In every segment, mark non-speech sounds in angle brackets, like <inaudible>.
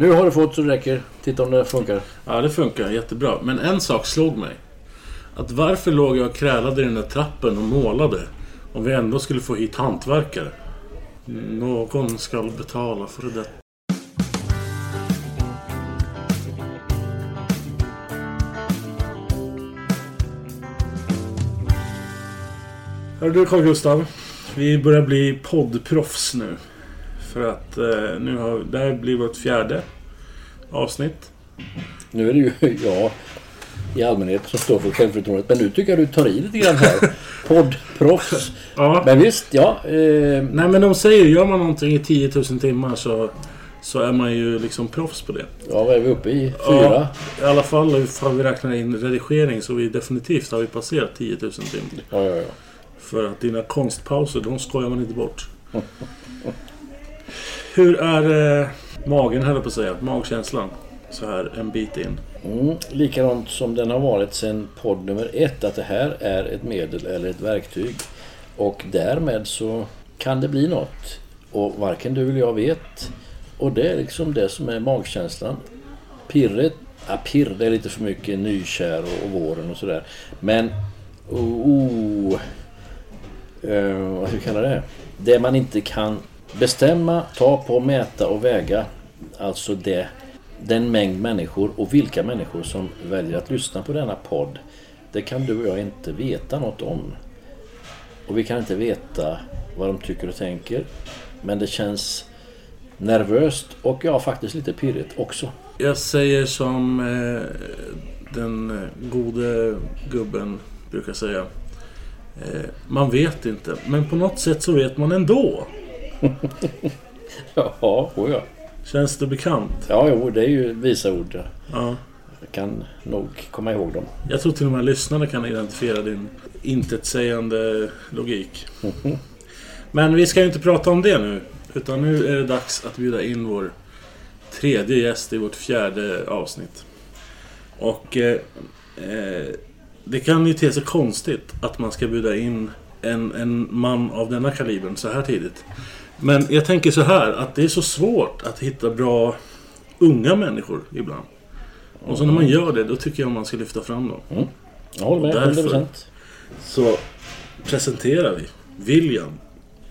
Nu har du fått så det räcker. Titta om det funkar. Ja, det funkar jättebra. Men en sak slog mig. Att varför låg jag och krälade i den där trappen och målade? Om vi ändå skulle få hit hantverkare. Någon ska betala för det. Hör du Carl Gustav. Vi börjar bli poddproffs nu. För att eh, nu har, det här blir vårt fjärde avsnitt. Nu är det ju <laughs> jag i allmänhet som står för självförtroendet. Men nu tycker jag du tar i lite grann här. <laughs> Poddproffs. Ja. Men visst, ja. Eh, Nej men de säger gör man någonting i 10 000 timmar så, så är man ju liksom proffs på det. ja, vad är vi uppe i? Fyra? Ja, I alla fall ifall vi räknar in redigering så vi definitivt har vi passerat 10 000 timmar. Ja, ja, ja. För att dina konstpauser, de skojar man inte bort. <laughs> Hur är eh, magen höll jag på att säga, magkänslan? Så här en bit in. Mm, likadant som den har varit sedan podd nummer ett. Att det här är ett medel eller ett verktyg. Och därmed så kan det bli något. Och varken du eller jag vet. Och det är liksom det som är magkänslan. Pirret, ja pirr det är lite för mycket nykär och, och våren och sådär. Men, oh, oh, eh, vad ska vi kalla det? Det man inte kan bestämma, ta på, mäta och väga. Alltså det, den mängd människor och vilka människor som väljer att lyssna på denna podd. Det kan du och jag inte veta något om. Och vi kan inte veta vad de tycker och tänker. Men det känns nervöst och ja, faktiskt lite pirrigt också. Jag säger som eh, den eh, gode gubben brukar säga. Eh, man vet inte, men på något sätt så vet man ändå. Ja, oh ja. Känns det bekant? Ja, jo, det är ju visa ord. ja. Ja. Jag kan nog komma ihåg dem. Jag tror till och med lyssnarna kan identifiera din intetsägande logik. Men vi ska ju inte prata om det nu. Utan nu är det dags att bjuda in vår tredje gäst i vårt fjärde avsnitt. Och eh, eh, det kan ju te sig konstigt att man ska bjuda in en, en man av denna kalibern så här tidigt. Men jag tänker så här att det är så svårt att hitta bra unga människor ibland. Och så när man gör det, då tycker jag man ska lyfta fram dem. Jag håller med, Därför. 100%. Så presenterar vi William,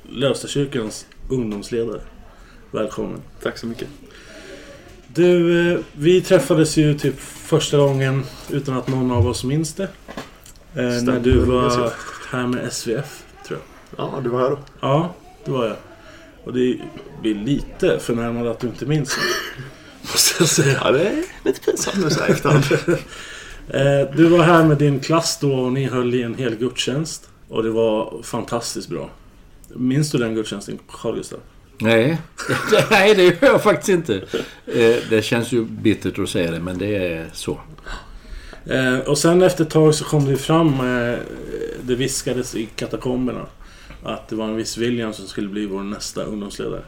Lövstakyrkans ungdomsledare. Välkommen. Tack så mycket. Du, eh, vi träffades ju typ första gången utan att någon av oss minns det. Eh, när Stämmer, du det minns var här med SVF, tror jag. Ja, du var här då. Ja, det var jag. Och det blir lite förnärmande att du inte minns det. <laughs> Måste jag säga. Ja, det är lite pinsamt nu så efterhand. Du var här med din klass då och ni höll i en hel gudstjänst. Och det var fantastiskt bra. Minns du den gudstjänsten, Carl Gustaf? Nej. <laughs> Nej, det gör jag faktiskt inte. Eh, Det känns ju bittert att säga det, men det är så. Eh, och sen efter ett tag så kom det fram, eh, det viskades i katakomberna att det var en viss William som skulle bli vår nästa ungdomsledare.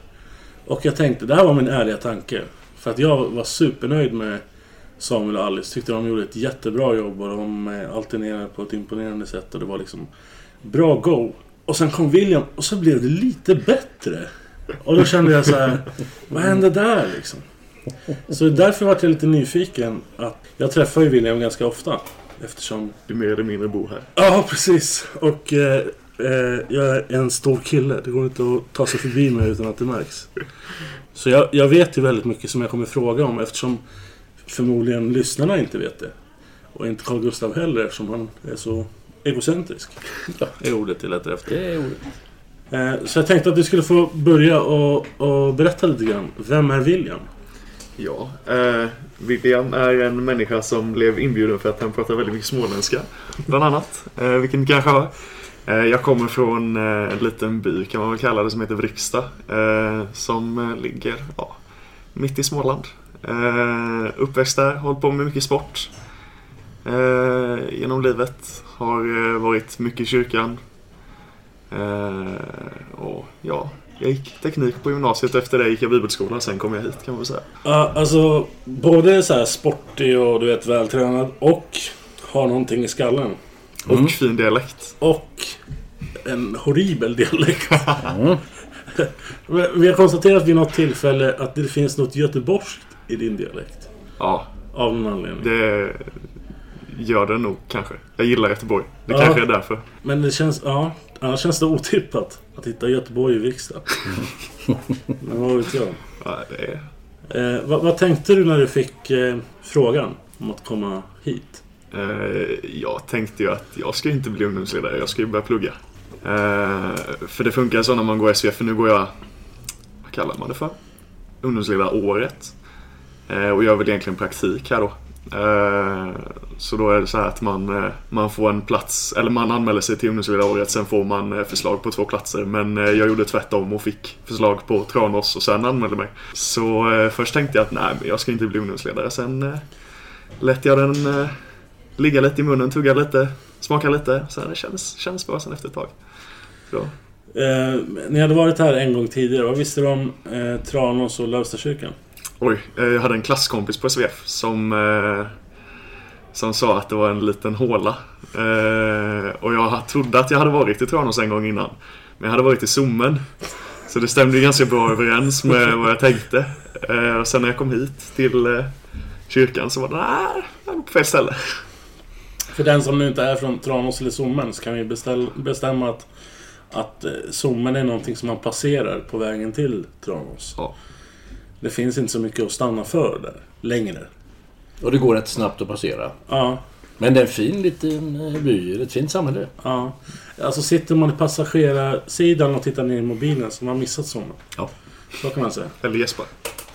Och jag tänkte, det här var min ärliga tanke. För att jag var supernöjd med Samuel och Alice. Tyckte de gjorde ett jättebra jobb och de eh, alternerade på ett imponerande sätt och det var liksom bra go. Och sen kom William och så blev det lite bättre. Och då kände jag så här, vad hände där liksom? Så därför var jag lite nyfiken. Att jag träffar ju William ganska ofta. Eftersom... Du mer eller mindre bor här. Ja, precis. Och eh, eh, jag är en stor kille. Det går inte att ta sig förbi mig utan att det märks. Så jag, jag vet ju väldigt mycket som jag kommer fråga om eftersom förmodligen lyssnarna inte vet det. Och inte Carl Gustav heller eftersom han är så egocentrisk. är ordet jag letar efter. Det är ordet. Eh, Så jag tänkte att du skulle få börja och, och berätta lite grann. Vem är William? Ja, eh, William är en människa som blev inbjuden för att han pratar väldigt mycket småländska. Bland annat. Eh, vilket ni kanske jag kommer från eh, en liten by kan man väl kalla det som heter Vrigstad. Eh, som eh, ligger ja, mitt i Småland. Eh, uppväxt där, hållit på med mycket sport. Eh, genom livet. Har eh, varit mycket i kyrkan. Eh, och ja, jag gick teknik på gymnasiet. Efter det gick jag bibelskola. Sen kom jag hit kan man väl säga. Ja, alltså både så här sportig och du vet vältränad och har någonting i skallen. Och fin dialekt. Och en horribel dialekt. <laughs> Vi har konstaterat vid något tillfälle att det finns något göteborgskt i din dialekt. Ja, Av någon anledning. det gör det nog kanske. Jag gillar Göteborg. Det Ja. kanske är därför. Men det känns, ja, annars känns det otippat att hitta Göteborg i riksdagen. <laughs> Men vad vet jag. Ja, det är... Eh, vad, vad tänkte du när du fick eh, frågan om att komma hit? Eh, jag tänkte ju att jag ska inte bli ungdomsledare, jag ska ju börja plugga. Eh, för det funkar så när man går SVF, för nu går jag, vad kallar man det för? Ungdomsledaråret. Eh, och jag vill egentligen praktik här då. Eh, så då är det så här att man, eh, man får en plats, eller man anmäler sig till ungdomsledaråret, sen får man förslag på två platser. Men jag gjorde tvärtom och fick förslag på Tranås och sen anmälde mig. Så först tänkte jag att nej, men jag ska inte bli ungdomsledare. Sen lät jag den ligga lite i munnen, tugga lite, smaka lite. Sen det känns, känns bra sen efter ett tag. Eh, ni hade varit här en gång tidigare. Vad visste du om eh, Tranås och Lövstakyrkan? Oj, eh, jag hade en klasskompis på SVF som, eh, som sa att det var en liten håla. Eh, och jag trodde att jag hade varit i Tranås en gång innan. Men jag hade varit i Sommen. Så det stämde ganska bra överens med vad jag tänkte. Eh, och sen när jag kom hit till eh, kyrkan så var det nej, jag var på fel ställe. För den som nu inte är från Tranås eller Sommen så kan vi bestämma att, att eh, Sommen är någonting som man passerar på vägen till Tranås. Ja. Det finns inte så mycket att stanna för där längre. Och det går rätt snabbt att passera. Ja, Men det är en fin liten eh, by, ett fint samhälle. ja. Alltså sitter man i passagerarsidan och tittar ner i mobilen så har man missat Sommen. Ja. Så kan man säga. Eller Jesper.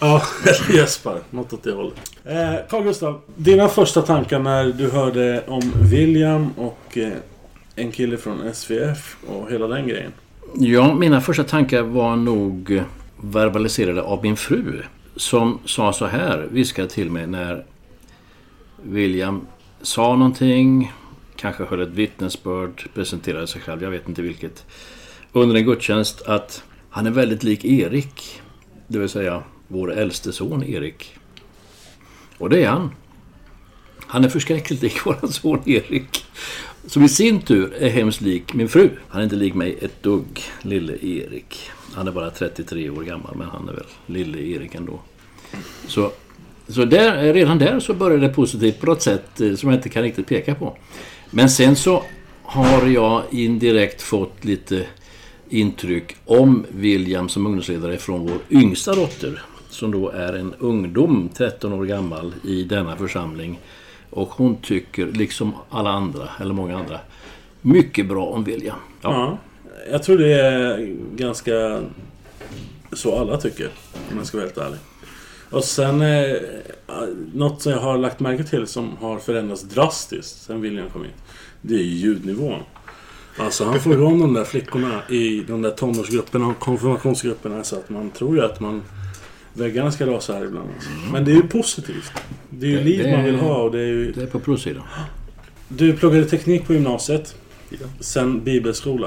Ja, eller <laughs> Jesper. Något åt det hållet. Eh, Carl Gustav, dina första tankar när du hörde om William och eh, en kille från SVF och hela den grejen? Ja, mina första tankar var nog verbaliserade av min fru. Som sa så här, viskade till mig när William sa någonting, kanske höll ett vittnesbörd, presenterade sig själv, jag vet inte vilket. Under en gudstjänst att han är väldigt lik Erik. Det vill säga vår äldste son Erik. Och det är han. Han är förskräckligt lik <laughs> vår son Erik. Som i sin tur är hemskt lik min fru. Han är inte lik mig ett dugg, lille Erik. Han är bara 33 år gammal, men han är väl lille Erik ändå. Så, så där, redan där så började det positivt på något sätt eh, som jag inte kan riktigt peka på. Men sen så har jag indirekt fått lite intryck om William som ungdomsledare från vår yngsta dotter. Som då är en ungdom, 13 år gammal, i denna församling. Och hon tycker, liksom alla andra, eller många andra, mycket bra om William. Ja. Ja. Jag tror det är ganska så alla tycker, om jag ska vara helt ärlig. Och sen eh, något som jag har lagt märke till som har förändrats drastiskt sen William kom in. Det är ljudnivån. Alltså han får igång de där flickorna i de där tonårsgrupperna och konfirmationsgrupperna så att man tror ju att man Väggarna ska rasa här ibland. Alltså. Men det är ju positivt. Det är ju Det- liv det man vill ha och det är ju... Det är på plussidan. Du pluggade teknik på gymnasiet. Ja. Sen bibelskola.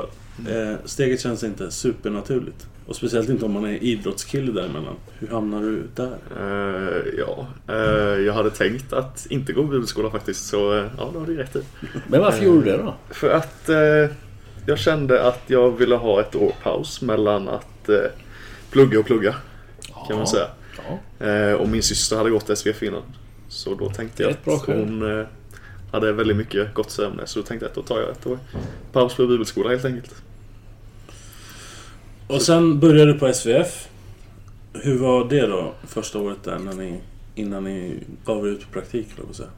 Eh, steget känns inte supernaturligt. Och speciellt inte om man är idrottskille däremellan. Hur hamnar du där? Eh, ja, eh, jag hade tänkt att inte gå bibelskola faktiskt. Så eh, ja, det har du rätt i. Men varför gjorde du det då? För att jag kände att jag ville ha ett år paus mellan att plugga och plugga. Kan man säga. Ja. Eh, och min syster hade gått SVF innan. Så då tänkte jag att hon eh, hade väldigt mycket gott det. Så då tänkte jag att då tar jag ett år paus på bibelskola helt enkelt. Och sen började du på SVF. Hur var det då, första året där när ni, innan ni gav er ut på praktik?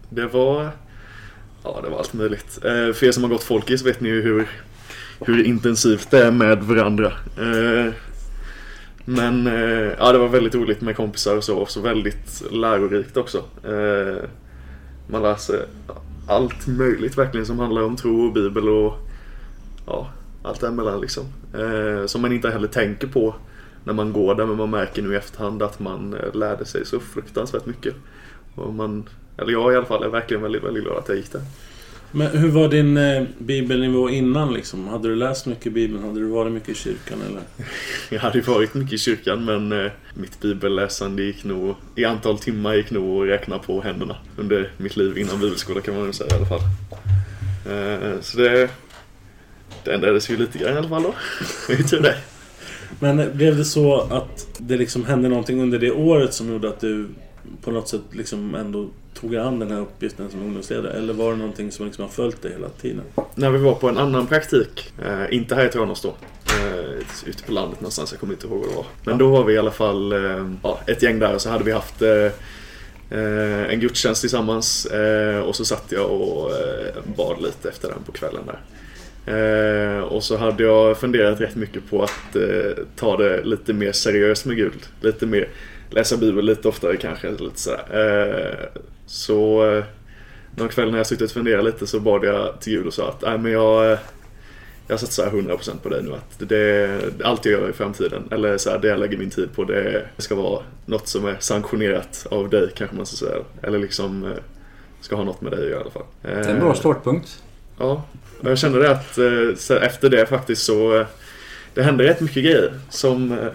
Det var... Ja, det var allt möjligt. Eh, för er som har gått folkis vet ni ju hur hur intensivt det är med varandra. Men eh, ja, det var väldigt roligt med kompisar och så, och så väldigt lärorikt också. Eh, man lär sig allt möjligt verkligen som handlar om tro och bibel och ja, allt däremellan liksom. Eh, som man inte heller tänker på när man går där men man märker nu i efterhand att man eh, lärde sig så fruktansvärt mycket. Och man, eller jag i alla fall är verkligen väldigt, väldigt glad att jag gick där. Men hur var din eh, bibelnivå innan liksom? Hade du läst mycket bibeln? Hade du varit mycket i kyrkan eller? <laughs> Jag hade varit mycket i kyrkan men eh, mitt bibelläsande gick nog, i antal timmar gick nog att räkna på händerna under mitt liv innan bibelskola kan man väl säga i alla fall. Eh, så det, det ändrades ju lite grann i alla fall då. <laughs> Det är ju tur det. Men eh, blev det så att det liksom hände någonting under det året som gjorde att du på något sätt liksom ändå tog an den här uppgiften som ungdomsledare? Eller var det någonting som liksom har följt dig hela tiden? När vi var på en annan praktik, eh, inte här i Tranås då, eh, ute på landet någonstans, jag kommer inte ihåg vad det var. Men då var vi i alla fall eh, ja, ett gäng där och så hade vi haft eh, eh en gudstjänst tillsammans eh, och så satt jag och eh, bad lite efter den på kvällen där. Eh, och så hade jag funderat rätt mycket på att eh, ta det lite mer seriöst med Gud. Lite mer, läsa Bibeln lite oftare kanske. Lite sådär. Eh, så eh, någon kväll när jag suttit och funderat lite så bad jag till Gud och sa att Nej, men jag, eh, jag satsar 100% på dig nu. Att det, allt jag gör i framtiden, eller så här, det jag lägger min tid på, det ska vara något som är sanktionerat av dig kanske man ska säga. Eller liksom eh, ska ha något med dig att göra i alla fall. Det är en bra startpunkt. Ja, och jag kände det att eh, efter det faktiskt så eh, Det hände rätt mycket grejer som eh,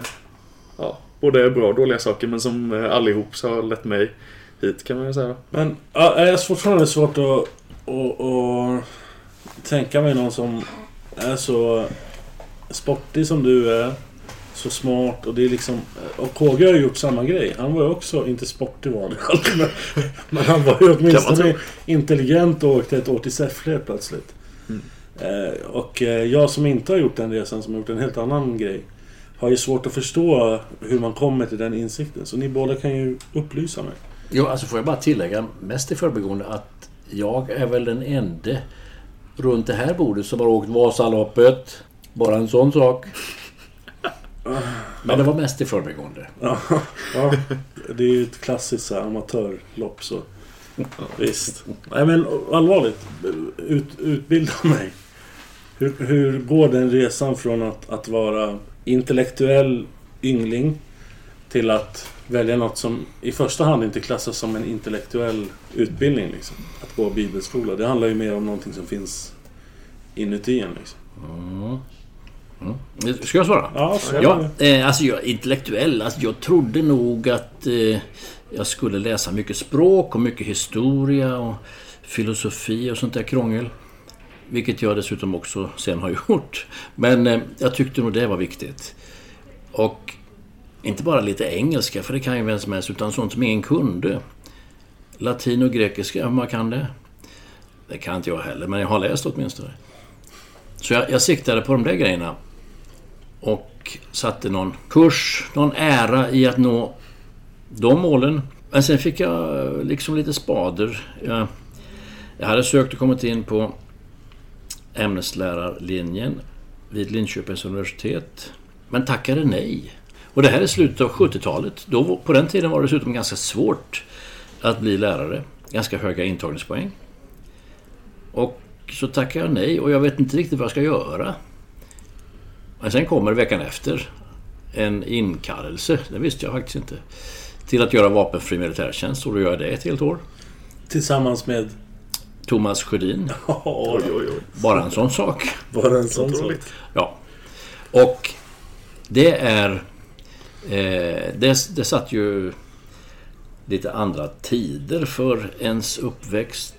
Ja, både bra och dåliga saker men som eh, allihop så har lett mig hit kan man ju säga. Men ja, är det fortfarande svårt att, att, att tänka mig någon som är så sportig som du är. Så smart och det är liksom... Och KG har ju gjort samma grej. Han var ju också, inte sportig var han men, men han var ju åtminstone intelligent och åkte ett år till Säffle plötsligt. Eh, och eh, jag som inte har gjort den resan, som har gjort en helt annan grej. Har ju svårt att förstå hur man kommer till den insikten. Så ni båda kan ju upplysa mig. Jo, alltså får jag bara tillägga, mest i förbigående, att jag är väl den ende runt det här bordet som har åkt Vasaloppet. Bara en sån sak. Men det var mest i förbigående. Ja, ja, det är ju ett klassiskt amatörlopp så. Visst. Nej men allvarligt. Ut, utbilda mig. Hur, hur går den resan från att, att vara intellektuell yngling till att välja något som i första hand inte klassas som en intellektuell utbildning. Liksom. Att gå bibelskola. Det handlar ju mer om någonting som finns inuti en. Liksom. Ska jag svara? Ja, Ja, eh, alltså jag intellektuell. Alltså jag trodde nog att eh, jag skulle läsa mycket språk och mycket historia och filosofi och sånt där krångel. Vilket jag dessutom också sen har <laughs> gjort. Men eh, jag tyckte nog det var viktigt. Och inte bara lite engelska, för det kan ju vem som helst, utan sånt som ingen kunde. Latin och grekiska, hur man kan det? Det kan inte jag heller, men jag har läst åtminstone. Så jag, jag siktade på de där grejerna. Och satte någon kurs, någon ära i att nå de målen. Men sen fick jag eh, liksom lite spader. Jag, jag hade sökt och kommit in på ämneslärarlinjen vid Linköpings universitet. Men tackade nej. Och det här är slutet av 70-talet. Då, på den tiden var det dessutom ganska svårt att bli lärare. Ganska höga intagningspoäng. Och så tackade jag nej och jag vet inte riktigt vad jag ska göra. Men sen kommer veckan efter en inkallelse, det visste jag faktiskt inte, till att göra vapenfri militärtjänst och då gör jag det ett helt år. Tillsammans med... Thomas Sjödin, <laughs> Oj, oj, oj. bara en sån sak. Bara en sån sak. Ja. Och det är... Eh, det, det satt ju lite andra tider för ens uppväxt.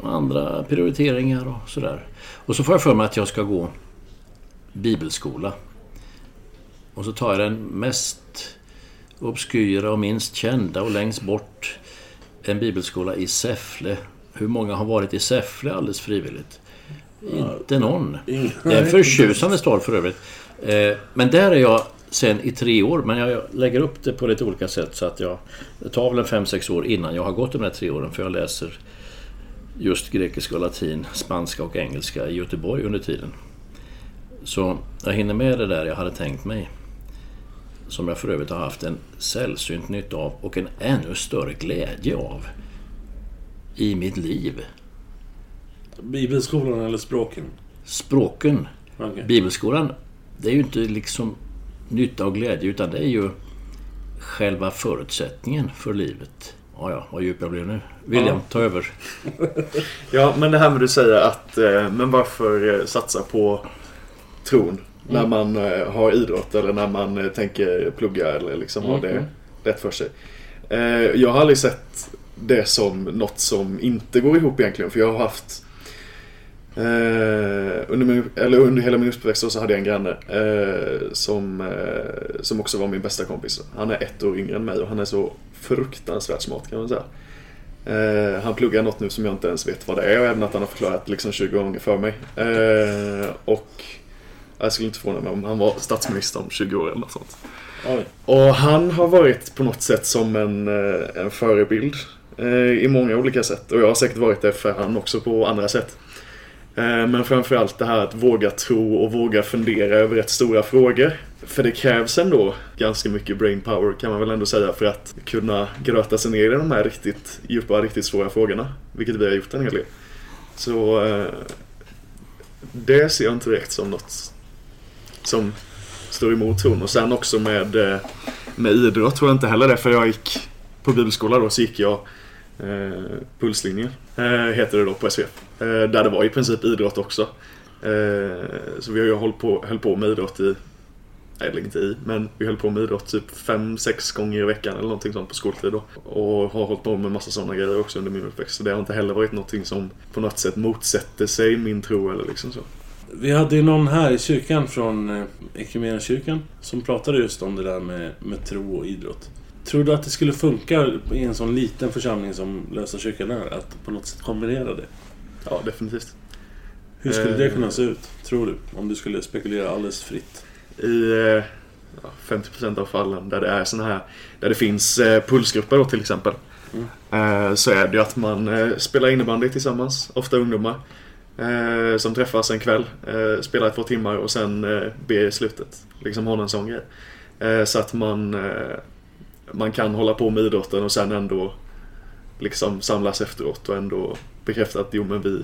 Och andra prioriteringar och sådär. Och så får jag för mig att jag ska gå bibelskola. Och så tar jag den mest obskyra och minst kända och längst bort en bibelskola i Säffle. Hur många har varit i Säffle alldeles frivilligt? Inte någon. Ingen- Det är en förtjusande stad för övrigt. Eh, Men där är jag sen i tre år, men jag lägger upp det på lite olika sätt så att jag... Det tar väl en fem, sex år innan jag har gått de här tre åren för jag läser just grekiska och latin, spanska och engelska i Göteborg under tiden. Så jag hinner med det där jag hade tänkt mig. Som jag för övrigt har haft en sällsynt nytta av och en ännu större glädje av i mitt liv. Bibelskolan eller språken? Språken. Okej. Bibelskolan, det är ju inte liksom nytta och glädje utan det är ju själva förutsättningen för livet. Ja, ja, vad djup jag blev nu. William, ta över. <laughs> Ja, men det här med du säger att, eh, men varför eh, satsa på tron? När man eh, har idrott eller när man tänker plugga eller liksom har det lätt för sig. Jag har aldrig sett det som något som inte går ihop egentligen. För jag har haft Eh, under, min, eller under hela min uppväxt så hade jag en granne eh, som, eh, som också var min bästa kompis. Han är ett år yngre än mig och han är så fruktansvärt smart kan man säga. Eh, han pluggar något nu som jag inte ens vet vad det är och även att han har förklarat liksom 20 gånger för mig. Eh, och jag skulle inte förvåna mig om han var statsminister om 20 år eller något sånt. Oj. Och han har varit på något sätt som en, eh, en förebild Eh, i många olika sätt. Och jag har säkert varit det för han också på andra sätt. Eh, men framförallt det här att våga tro och våga fundera över rätt stora frågor. För det krävs ändå ganska mycket brain power kan man väl ändå säga för att kunna gröta sig ner i de här riktigt djupa, riktigt svåra frågorna. Vilket vi har gjort en hel del. Så eh, det ser jag inte direkt som något som står emot tron. Och sen också med, med idrott tror jag inte heller det. För jag gick på bibelskola då så gick jag eh, Pulslinjen. Eh, heter det då på SVF. Eh, där det var i princip idrott också. Eh, så vi har ju hållit på, höll på med idrott i eller inte i, men vi höll på med idrott typ 5-6 gånger i veckan eller någonting sånt på skoltid då. Och har hållit på med massa sådana grejer också under min uppväxt. Så det har inte heller varit någonting som på något sätt motsätter sig min tro eller liksom så. Vi hade ju någon här i kyrkan från eh, kyrkan Equmeniakyrkan som pratade just om det där med, med tro och idrott. Tror du att det skulle funka i en sån liten församling som Lösa kyrkan är? Att på något sätt kombinera det? Ja, definitivt. Hur skulle det Eh. kunna se ut, tror du? Om du skulle spekulera alldeles fritt. I eh, ja, 50% av fallen där det är såna här, där det finns eh, pulsgrupper då till exempel. Eh, så är det ju att man spelar innebandy tillsammans, ofta ungdomar. Som träffas en kväll, spelar par timmar och sen ber i slutet. Liksom har en sån grej. Så att man, man kan hålla på med idrotten och sen ändå liksom samlas efteråt och ändå bekräfta att jo men vi,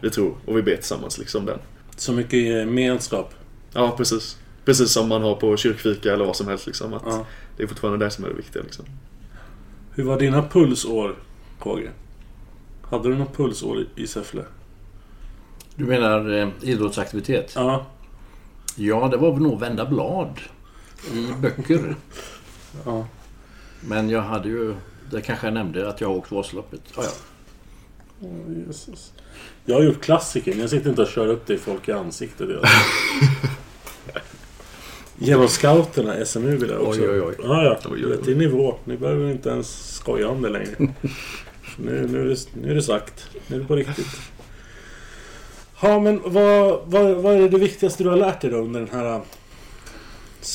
vi tror och vi ber tillsammans liksom den. Så mycket eh, gemenskap. Ja, precis. Precis som man har på kyrkfika eller vad som helst. Liksom, att Ja. Det är fortfarande det som är det viktiga. Liksom. Hur var dina pulsår, KG? Hade du något pulsår i Säffle? Du menar eh, idrottsaktivitet? Ja. Ja, det var väl nog vända blad i böcker. ja. Men jag hade ju... Det kanske jag nämnde att jag har åkt Vasaloppet. Ja, ja. Jesus. Jag har gjort klassiken. Jag sitter inte och kör upp det i folk i ansiktet. <laughs> Genom scouterna, SMU vill jag också. Oj, oj, oj. Ja, ja. Oj, oj, Det är oj. till nivå. Ni behöver inte ens skoja om det längre. <laughs> nu, nu, är det, nu är det sagt. Nu är det på riktigt. Ja, men vad, vad, vad är det viktigaste du har lärt dig då under den här...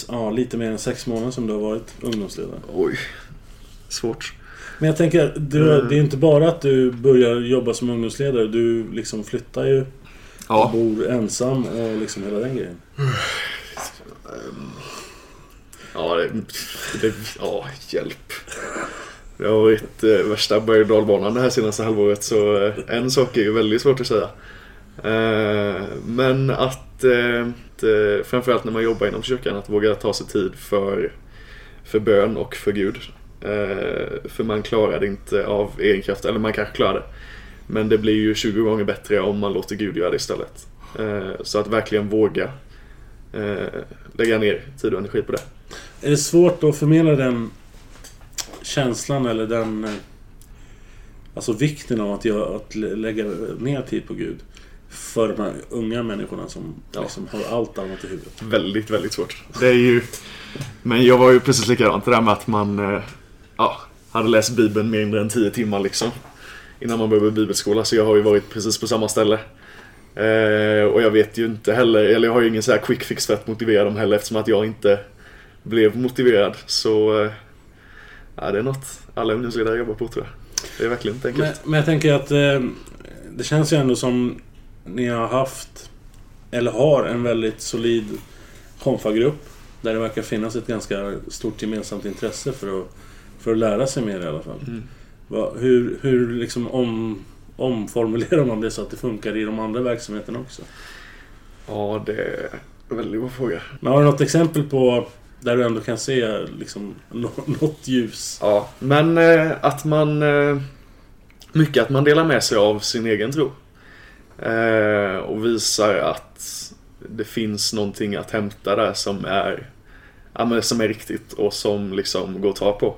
Ja, lite mer än sex månader som du har varit ungdomsledare. Oj. Svårt. Men jag tänker, du, Mm. det är inte bara att du börjar jobba som ungdomsledare. Du liksom flyttar ju Ja. bor ensam och liksom hela den grejen. Ja, det, det, ja, hjälp. Det har varit eh, värsta berg och dalbanan det här senaste halvåret så eh, en sak är ju väldigt svårt att säga. Eh, men att, eh, att eh, framförallt när man jobbar inom kyrkan att våga ta sig tid för, för bön och för Gud. För man klarar det inte av egen kraft, eller man kanske klarar det. Men det blir ju 20 gånger bättre om man låter Gud göra det istället. Så att verkligen våga lägga ner tid och energi på det. Är det svårt att förmedla den känslan eller den... Alltså vikten av att, göra, att lägga ner tid på Gud. För de här unga människorna som Ja. liksom har allt annat i huvudet. Väldigt, väldigt svårt. Det är ju... Men jag var ju precis likadant. Det där med att man eh, ja, hade läst Bibeln mindre än 10 timmar liksom. Innan man började bibelskola. Så jag har ju varit precis på samma ställe. Eh, och jag vet ju inte heller, eller jag har ju ingen så här quick fix för att motivera dem heller eftersom att jag inte blev motiverad. Så... Eh, ja, det är något alla ungdomsledare jobbar på tror jag. Det är verkligen inte enkelt. Men, men jag tänker att eh, det känns ju ändå som ni har haft eller har en väldigt solid konfagrupp. Där det verkar finnas ett ganska stort gemensamt intresse för att, för att lära sig mer i alla fall. Mm. Va, hur hur liksom om, omformulerar man det så att det funkar i de andra verksamheterna också? Ja, det är en väldigt bra fråga. Men har du något exempel på där du ändå kan se liksom, nå- något ljus? Ja, men eh, att man... Eh, mycket att man delar med sig av sin egen tro. Eh, och visar att det finns någonting att hämta där som är, ja, men som är riktigt och som liksom går att ta på.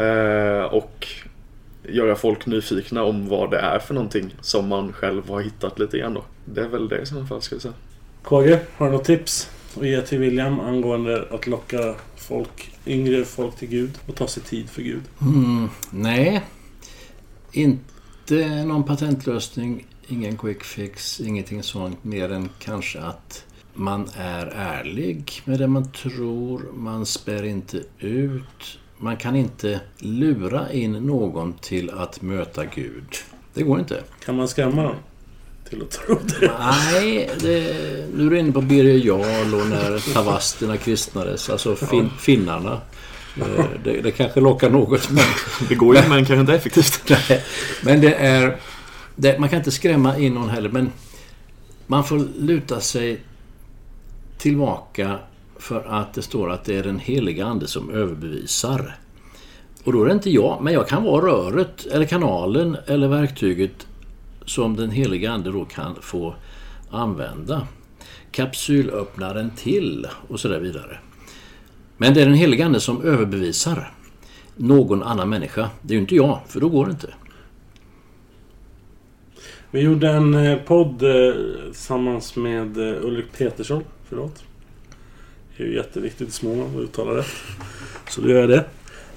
Eh, och göra folk nyfikna om vad det är för någonting som man själv har hittat lite grann då. Det är väl det i så fall ska jag säga. KG, har du något tips att ge till William angående att locka folk, yngre folk till Gud och ta sig tid för Gud? Mm, nej, inte någon patentlösning, ingen quick fix, ingenting sånt mer än kanske att man är ärlig med det man tror, man spär inte ut, man kan inte lura in någon till att möta Gud. Det går inte. Kan man skrämma dem till att tro det? Nej, det, nu är du inne på Birger Jarl och när tavasterna kristnades, alltså fin, finnarna. Eh, Det, det kanske lockar något, men Det går ju men kanske inte effektivt. Nej, men det är... Det, man kan inte skrämma in någon heller, men man får luta sig tillbaka för att det står att det är den heliga Ande som överbevisar. Och då är det inte jag, men jag kan vara röret, eller kanalen, eller verktyget som den heliga Ande då kan få använda. Kapsylöppnaren till och så där vidare. Men det är den heliga Ande som överbevisar någon annan människa. Det är ju inte jag, för då går det inte. Vi gjorde en eh, podd eh, tillsammans med eh, Ulrik Petersson. Förlåt. Det är ju jätteviktigt i Småland att uttala rätt. Så då gör jag det.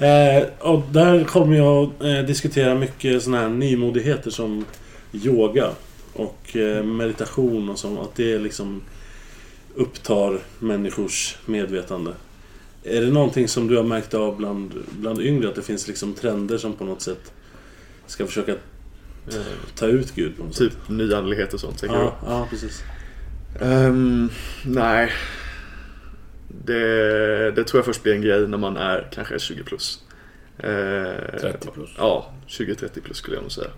Eh, och där kommer jag eh, diskutera mycket sådana här nymodigheter som yoga och eh, meditation och så. Att det liksom upptar människors medvetande. Är det någonting som du har märkt av bland, bland yngre? Att det finns liksom trender som på något sätt ska försöka eh, ta ut Gud på något sätt? Typ nyandlighet och sånt tänker Ja, ja precis. Ehm, nej. Det, det tror jag först blir en grej när man är kanske 20 plus. Eh, 30 plus. Ja, 20-30 plus skulle jag nog säga.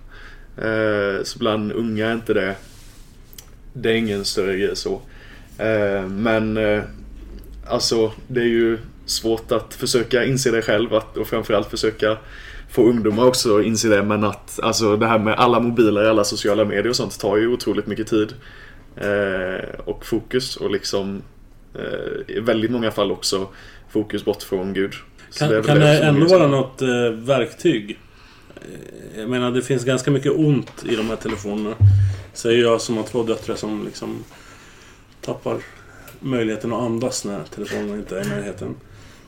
Eh, så bland unga är inte det... Det är ingen större grej så. Eh, men eh, alltså det är ju svårt att försöka inse det själv att, och framförallt försöka få ungdomar också att inse det. Men att alltså, det här med alla mobiler, alla sociala medier och sånt tar ju otroligt mycket tid. Eh, och fokus och liksom eh, i väldigt många fall också fokus bort från Gud. Så Kan det, kan det ändå är- vara något eh, verktyg? Eh, Jag menar, det finns ganska mycket ont i de här telefonerna. Säger jag som har två döttrar som liksom tappar möjligheten att andas när telefonen inte är i närheten.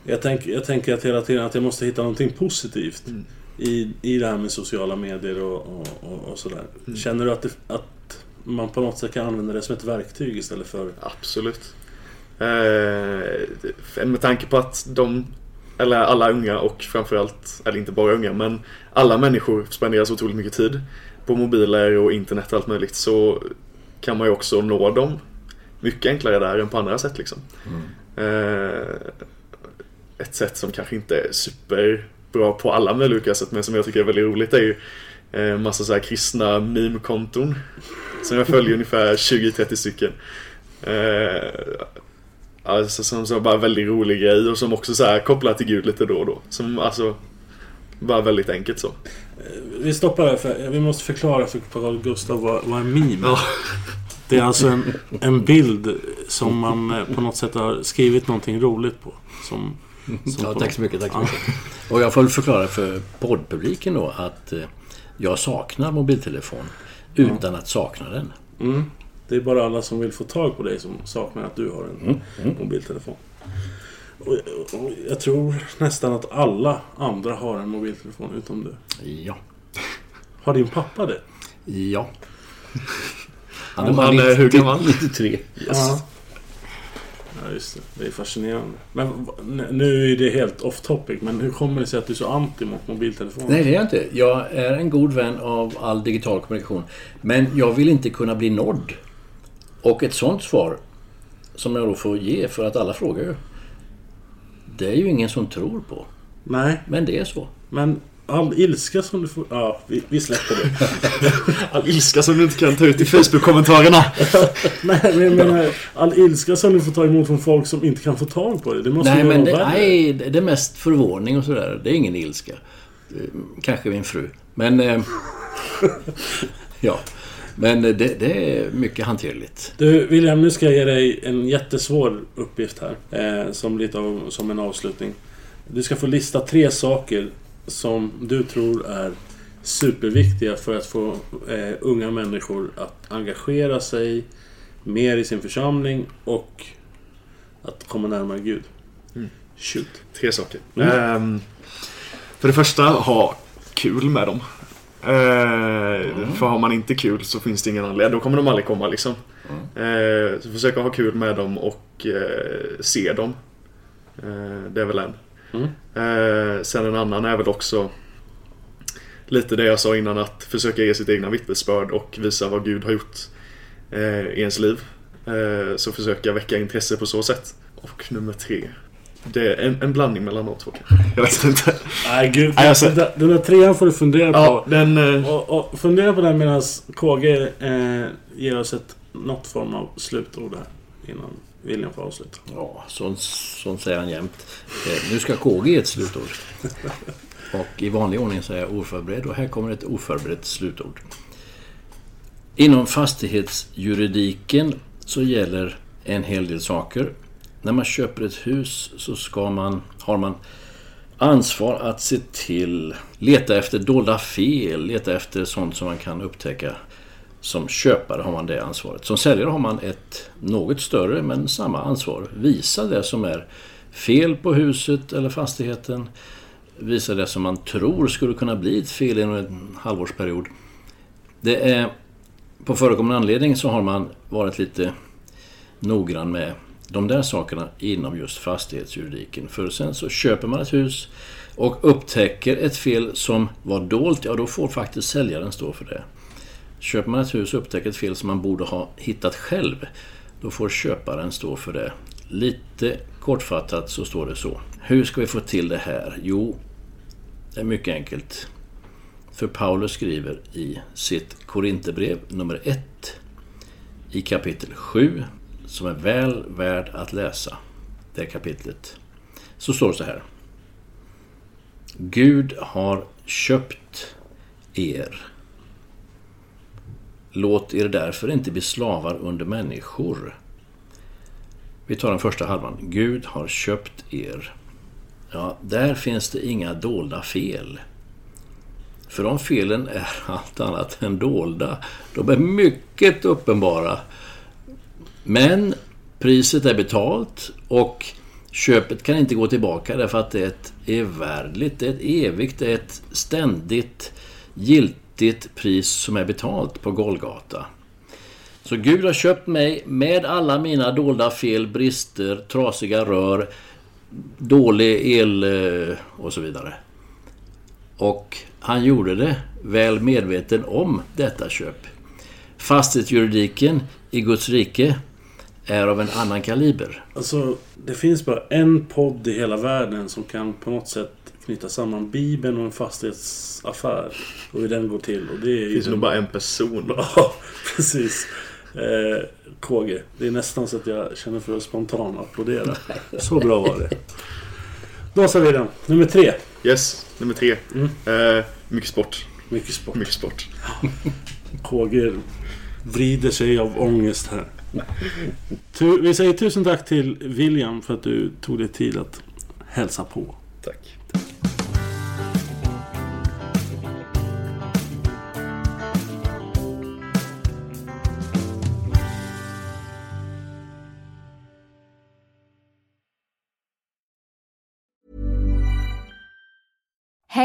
Jag, tänk, jag tänker att hela tiden att jag måste hitta någonting positivt Mm. i, i det här med sociala medier och, och, och, och sådär. Mm. Känner du att, det, att man på något sätt kan använda det som ett verktyg istället för... Absolut. Eh, med tanke på att de, eller alla unga och framförallt, eller inte bara unga, men alla människor spenderar så otroligt mycket tid på mobiler och internet och allt möjligt så kan man ju också nå dem mycket enklare där än på andra sätt liksom. Eh, ett sätt som kanske inte är superbra på alla möjliga sätt men som jag tycker är väldigt roligt är ju eh, massa så här kristna meme-konton. Som jag följer ungefär 20-30 stycken. Eh, alltså som så bara väldigt rolig grej och som också så här kopplar till Gud lite då och då. Som alltså bara väldigt enkelt så. Vi stoppar där för vi måste förklara för Carl Gustav vad, vad en meme är. Det är alltså en, en bild som man eh, på något sätt har skrivit någonting roligt på. Som, som <laughs> Ja, tack så mycket. Tack så mycket. Och jag får väl förklara för poddpubliken då att eh, jag saknar mobiltelefon utan att sakna den. Mm. Det är bara alla som vill få tag på dig som saknar att du har en Mm. mobiltelefon. Och, och jag tror nästan att alla andra har en mobiltelefon utom du. Ja. Har din pappa det? Ja. <laughs> Och han är hur gammal? 93. Yes. Ja. Ja, just det. Det är fascinerande. Men nu är det helt off topic, men hur kommer det sig att du är så anti mot mobiltelefoner? Nej, det är jag inte. Jag är en god vän av all digital kommunikation. Men jag vill inte kunna bli nådd Och ett sånt svar som jag då får ge för att alla frågar ju. Det är ju ingen som tror på. Nej, Men det är så. men all ilska som du får... Ja, vi, vi släpper det. <laughs> All ilska som du inte kan ta ut i Facebook-kommentarerna. <laughs> Nej, men jag menar, all ilska som du får ta emot från folk som inte kan få tag på det. Det måste Nej, vara men det, värre. nej, det är mest förvåning och sådär. Det är ingen ilska. Kanske min fru. Men... Eh, <laughs> ja. Men det, det är mycket hanterligt. Du William, nu ska jag ge dig en jättesvår uppgift här. Eh, som lite av, som en avslutning. Du ska få lista tre saker som du tror är superviktiga för att få eh, unga människor att engagera sig mer i sin församling och att komma närmare Gud. Shoot. Tre saker. Mm. Ehm, för det första, ha kul med dem. Eh, För har man inte kul så finns det ingen anledning. Då kommer de aldrig komma liksom. Eh, så försöka ha kul med dem och eh, se dem. Det är väl en. Mm. Eh, sen en annan är väl också lite det jag sa innan att försöka ge sitt egna vittnesbörd och visa vad Gud har gjort eh, i ens liv. Eh, så försöka väcka intresse på så sätt. Och nummer tre. Det är en, en blandning mellan de två. Jag vet inte. Nej, gud. Nej, alltså- den där trean får du fundera Ja, på. den... Eh, Och, och fundera på den medan KG eh, ger oss ett, något form av slutord här. Innan William får avsluta. Ja, sånt, sånt säger han jämt. Eh, nu ska KG ge ett slutord. <laughs> Och i vanlig ordning säger jag oförberedd och här kommer ett oförberett slutord. Inom fastighetsjuridiken så gäller en hel del saker. När man köper ett hus så ska man, har man ansvar att se till, leta efter dolda fel, leta efter sånt som man kan upptäcka. Som köpare har man det ansvaret. Som säljare har man ett något större men samma ansvar. Visa det som är fel på huset eller fastigheten. Visa det som man tror skulle kunna bli ett fel inom en halvårsperiod. Det är, på förekommande anledning så har man varit lite noggrann med de där sakerna inom just fastighetsjuridiken. För sen så köper man ett hus och upptäcker ett fel som var dolt, ja då får faktiskt säljaren stå för det. Köper man ett hus och upptäcker ett fel som man borde ha hittat själv, då får köparen stå för det. Lite kortfattat så står det så. Hur ska vi få till det här? Jo, det är mycket enkelt. För Paulus skriver i sitt Korinthierbrev nummer 1 i kapitel 7 som är väl värd att läsa. Det kapitlet. Så står det så här. Gud har köpt er. Låt er därför inte bli slavar under människor. Vi tar den första halvan. Gud har köpt er. Ja, där finns det inga dolda fel. För de felen är <laughs> allt annat än dolda. De är mycket uppenbara. Men priset är betalt och köpet kan inte gå tillbaka därför att det är ett evärdligt, det är ett evigt, det är ett ständigt giltigt pris som är betalt på Golgata. Så Gud har köpt mig med alla mina dolda fel, brister, trasiga rör, dålig el eh, och så vidare. Och han gjorde det väl medveten om detta köp. Fastighetsjuridiken i Guds rike är av en annan kaliber. Alltså, det finns bara en podd i hela världen som kan på något sätt knyta samman Bibeln och en fastighetsaffär. Och hur den går till. Och det är det finns nog den- bara en person. <laughs> Ja, precis. Eh, KG. Det är nästan så att jag känner för att spontant applådera. Så bra var det. Då sa vi den. Nummer tre. Yes, nummer tre. Mm. Eh, mycket sport. Mycket sport. Mycket sport. KG vrider sig av ångest här. Vi säger tusen tack till William för att du tog dig tid att hälsa på. Tack.